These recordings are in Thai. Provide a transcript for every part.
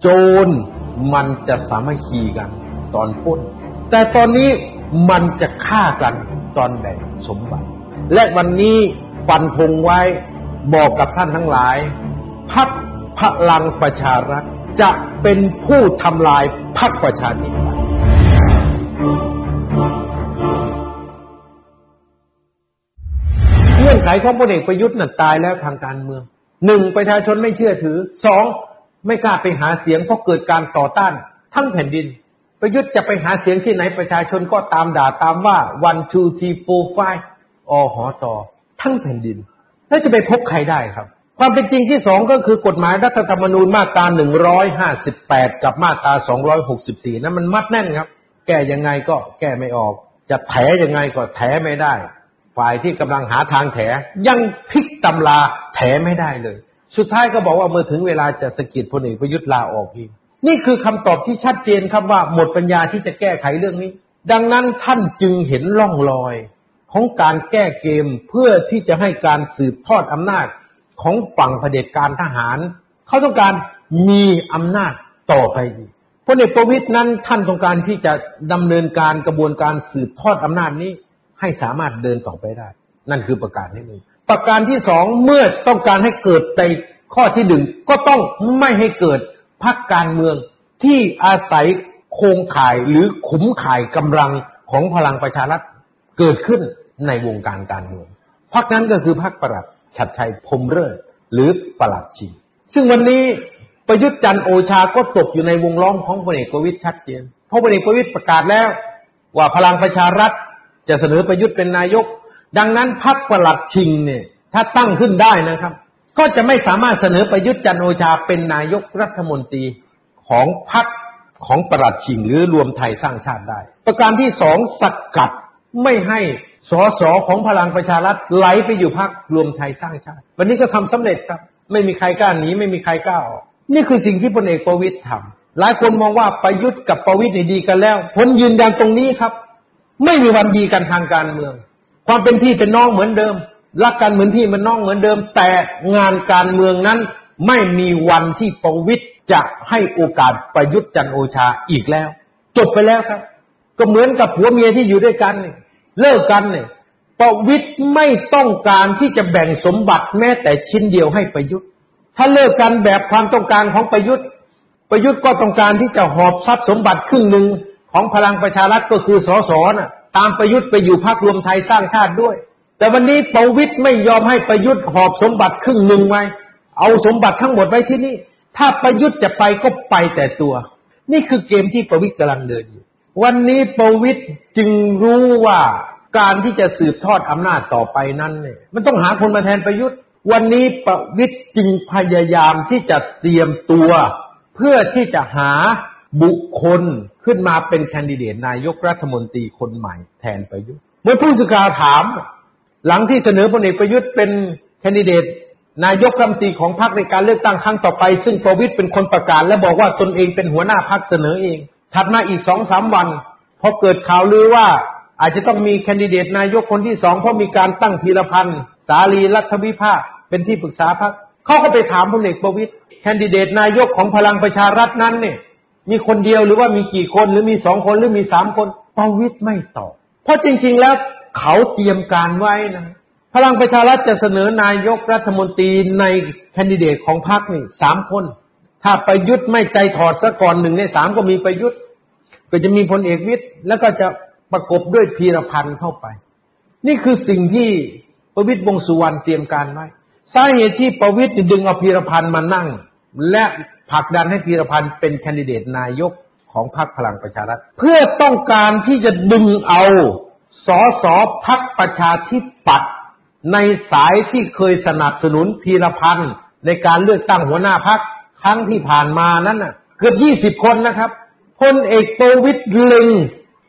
โจรมันจะสามัคคีกัน ตอนพ้น แต่ตอนนี้มันจะฆ่ากันตอนแบ่งสมบัติ และวันนี้ฟันธงไว้บอกกับท่านทั้งหลาย พักพลังประชารัฐจะเป็นผู้ทำลายพักประชาธิปไตยเงื่อนไขของพลเอกประยุทธ์นั้นตายแล้วทางการเมืองหนึ่งประชาชนไม่เชื่อถือสอง ไม่กล้าไปหาเสียงเพราะเกิดการต่อต้าน ทั้งแผ่นดินประยุทธ์จะไปหาเสียงที่ไหนประชาชนก็ตามด่าตามว่าวันชูทีโปรไฟล์อหอต่อทั้งแผ่นดิน แล้วจะไปพบใครได้ครับ ความเป็นจริงที่สองก็คือกฎหมายรัฐธรรมนูญมาตราหนึ่งร้อยห้าสิบแปดกับมาตราสองร้อยหกสิบสี่นั้นมันมัดแน่นครับ แก้ยังไงก็แก้ไม่ออก จะแถยังไงก็แถไม่ได้ ฝ่ายที่กำลังหาทางแถยังพลิกตำราแถไม่ได้เลย สุดท้ายก็บอกว่าเมื่อถึงเวลาจะสกิดพลเอกประยุทธ์ลาออกเองนี่คือคำตอบที่ชัดเจนครับว่าหมดปัญญาที่จะแก้ไขเรื่องนี้ ดังนั้นท่านจึงเห็นร่องรอยของการแก้เกมเพื่อที่จะให้การสืบทอดอำนาจของฝั่งเผด็จการทหาร เขาต้องการมีอำนาจต่อไปอีกพลเอกประวิตยนั้นท่านต้องการที่จะดำเนินการกระบวนการสืบทอดอำนาจนี้ ให้สามารถเดินต่อไปได้ นั่นคือประการที่หนึ่ง ประการที่สองเมื่อต้องการให้เกิดในข้อที่หนึ่งก็ต้องไม่ให้เกิดพรรคการเมืองที่อาศัยโครงข่ายหรือขุมข่ายกำลังของพลังประชารัฐเกิดขึ้นในวงการการเมืองพรรคนั้นก็คือพรรคประหลัดชัดชัยพรมเริศหรือประหลัดชีซึ่งวันนี้ประยุทธ์จันโอชาก็ตกอยู่ในวงล้อมของพลเอกประวิตยชัดเจนเพราะพลเอกประวิตยประกาศแล้ว ว่าพลังประชารัฐจะเสนอประยุทธ์เป็นนายก ดังนั้นพรรคประหลัดชิงเนี่ย ถ้าตั้งขึ้นได้นะครับ ก็จะไม่สามารถเสนอประยุทธ์จันโอชาเป็นนายกรัฐมนตรีของพรรคของประหลัดชิงหรือรวมไทยสร้างชาติได้ ประการที่สองสกัดไม่ให้สสของพลังประชารัฐไหลไปอยู่พรรครวมไทยสร้างชาติ วันนี้ก็ทำสำเร็จครับ ไม่มีใครกล้าหนีไม่มีใครกล้าออกนี่คือสิ่งที่พลเอกประวิตยทำหลายคนมองว่าประยุทธ์กับประวิตยนี่ดีกันแล้วผลยืนยันตรงนี้ครับ ไม่มีวันดีกันทางการเมือง ความเป็นพี่เป็นน้องเหมือนเดิมรักกันเหมือนพี่มือนน้องเหมือนเดิม แต่งานการเมืองนั้นไม่มีวันที่ประวิตยจะให้โอกาสประยุทธ์จันโอชาอีกแล้ว จบไปแล้วครับ ก็เหมือนกับผัวเมียที่อยู่ด้วยกันเนี่ยเลิกกันเนี่ยประวิตยไม่ต้องการที่จะแบ่งสมบัติแม้แต่ชิ้นเดียวให้ประยุทธ์ ถ้าเลิกกันแบบความต้องการของประยุทธ์ ประยุทธ์ก็ต้องการที่จะหอบทรัพย์สมบัติครึ่งหนึ่งของพลังประชารัฐก็คือสสน่ะ ตามประยุทธ์ไปอยู่พรรครวมไทยสร้างชาติด้วย แต่วันนี้ประวิตยไม่ยอมให้ประยุทธ์หอบสมบัติครึ่งหนึ่งไว้เอาสมบัติทั้งหมดไว้ที่นี่ ถ้าประยุทธ์จะไปก็ไปแต่ตัว นี่คือเกมที่ประวิตยกำลังเดินอยู่ วันนี้ประวิตยจึงรู้ว่าการที่จะสืบทอดอำนาจต่อไปนั้นเนี่ยมันต้องหาคนมาแทนประยุทธ์ วันนี้ประวิตยจึงพยายามที่จะเตรียมตัว เพื่อที่จะหาบุคคล ขึ้นมาเป็นแคนดิเดตนายกรัฐมนตรีคนใหม่แทนประยุทธ์เมื่อผู้สื่อข่าวถาม หลังที่เสนอพลเอกประยุทธ์เป็นแคนดิเดตนายกรัฐมนตรีของพรรคในการเลือกตั้งครั้งต่อไป ซึ่งประวิตยเป็นคนประกาศ และบอกว่าตนเองเป็นหัวหน้าพรรคเสนอเอง ถัดมาอีกสองสามวันพอเกิดข่าวลือว่าอาจจะต้องมีแคนดิเดตนายกคนที่สองเพราะมีการตั้งพีรพันธ์สาลีรัฐวิภาคเป็นที่ปรึกษาพรรคเขาก็ไปถามพลเอกประวิตยแคนดิเดตนายกของพลังประชารัฐนั้นเนี่ย มีคนเดียวหรือว่ามีกี่คนหรือมีสองคนหรือมีสามคนประวิตยไม่ตอบ เพราะจริง ๆ แล้วเขาเตรียมการไว้นะพลังประชารัฐจะเสนอนายกรัฐมนตรีในแคนดิเดตของพรรคนี่สามคน ถ้าประยุทธ์ไม่ใจถอดซะก่อนหนึ่งในสามก็มีประยุทธ์ ก็จะมีพลเอกวิทย์แล้วก็จะประกบด้วยพีรพันธ์เข้าไป นี่คือสิ่งที่ประวิตยวงสุวรรณเตรียมการไว้สาเหตุที่ประวิตยดึงเอาพีรพันธ์มานั่ง และผลักดันให้พีรพันธ์เป็นแคนดิเดตนายกของพรรคพลังประชารัฐ เพื่อต้องการที่จะดึงเอาสอสอพรรคประชาธิปัตย์ในสายที่เคยสนับสนุนพีรพันธ์ในการเลือกตั้งหัวหน้าพรรคครั้งที่ผ่านมานั้นน่ะ เกือบยี่สิบคนนะครับพลเอกโตวิทย์เล็ง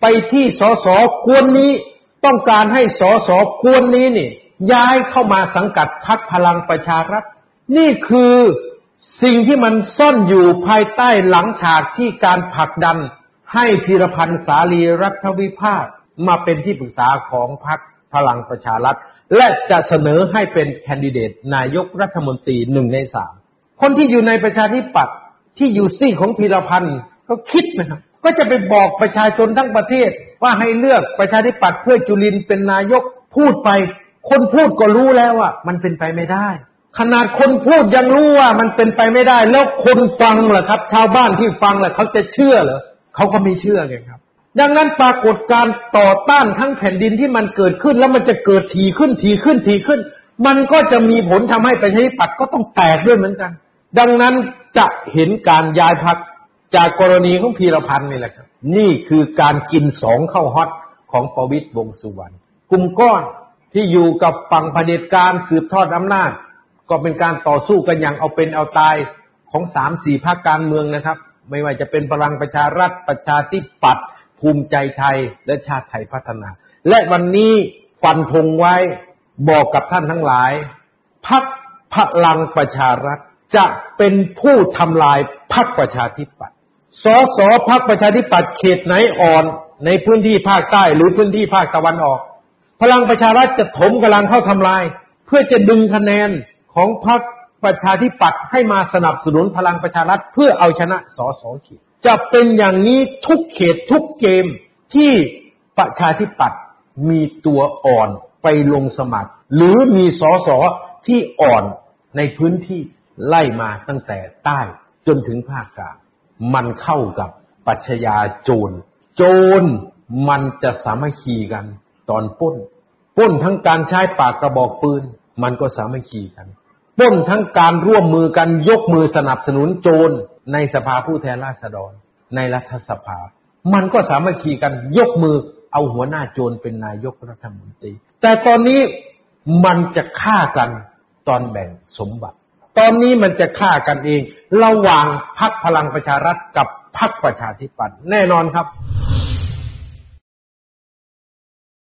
ไปที่สสกวนนี้ต้องการให้สสกวนนี้นี่ย้ายเข้ามาสังกัดพรรคพลังประชารัฐ นี่คือ สิ่งที่มันซ่อนอยู่ภายใต้หลังฉากที่การผลักดันให้พีรพันธ์สาลีรัฐวิภาคมาเป็นที่ปรึกษาของพรรคพลังประชารัฐ และจะเสนอให้เป็นแคนดิเดตนายกรัฐมนตรีหนึ่งในสามคนที่อยู่ในประชาธิปัตย์ที่อยู่ซีกของพีรพันธ์ก็คิดนะครับก็จะไปบอกประชาชนทั้งประเทศว่าให้เลือกประชาธิปัตย์เพื่อจุลินเป็นนายกพูดไป คนพูดก็รู้แล้วว่ามันเป็นไปไม่ได้ ขนาดคนพูดยังรู้ว่ามันเป็นไปไม่ได้ แล้วคนฟังล่ะครับ ชาวบ้านที่ฟังล่ะเขาจะเชื่อเหรอเขาก็ไม่เชื่อไงครับ ดังนั้นปรากฏการต่อต้านทั้งแผ่นดินที่มันเกิดขึ้น แล้วมันจะเกิดทีขึ้นทีขึ้นทีขึ้น มันก็จะมีผลทำให้ประชาธิปัตย์ก็ต้องแตกด้วยเหมือนกัน ดังนั้นจะเห็นการย้ายพักจากกรณีของพีรพันธ์นี่แหละครับ นี่คือการกินสองเข้าฮอตของประวิตยวงสุวรรณกลุ่มก้อนที่อยู่กับฝั่งเผด็จการสืบทอดอำนาจ ก็เป็นการต่อสู้กันอย่างเอาเป็นเอาตายของสามสี่ภาคการเมืองนะครับ ไม่ว่าจะเป็นพลังประชารัฐประชาธิปัตย์ภูมิใจไทยและชาติไทยพัฒนา และวันนี้ฟันธงไว้บอกกับท่านทั้งหลายพักพลังประชารัฐจะเป็นผู้ทำลายพักประชาธิปัตย์สสพักประชาธิปัตย์เขตไหนอ่อนในพื้นที่ภาคใต้หรือพื้นที่ภาคตะวันออก พลังประชารัฐจะถมกำลังเข้าทำลาย เพื่อจะดึงคะแนน ของพรรคประชาธิปัตย์ให้มาสนับสนุนพลังประชารัฐเพื่อเอาชนะสสเขตจะเป็นอย่างนี้ทุกเขตทุกเกมที่ประชาธิปัตย์มีตัวอ่อนไปลงสมัคร หรือมีสสที่อ่อนในพื้นที่ไล่มาตั้งแต่ใต้จนถึงภาคกลางมันเข้ากับปัชญาโจร โจรมันจะสามัคคีกัน ตอนป้น ป้นทั้งการใช้ปากกระบอกปืน มันก็สามัคคีกัน ปล้นทั้งการร่วมมือกันยกมือสนับสนุนโจรในสภาผู้แทนราษฎร ในรัฐสภา มันก็สามัคคีกันยกมือเอาหัวหน้าโจรเป็นนายกรัฐมนตรี แต่ตอนนี้มันจะฆ่ากันตอนแบ่งสมบัติ ตอนนี้มันจะฆ่ากันเอง ระหว่างพักพลังประชารัฐกับพักประชาธิปัตย์แน่นอนครับ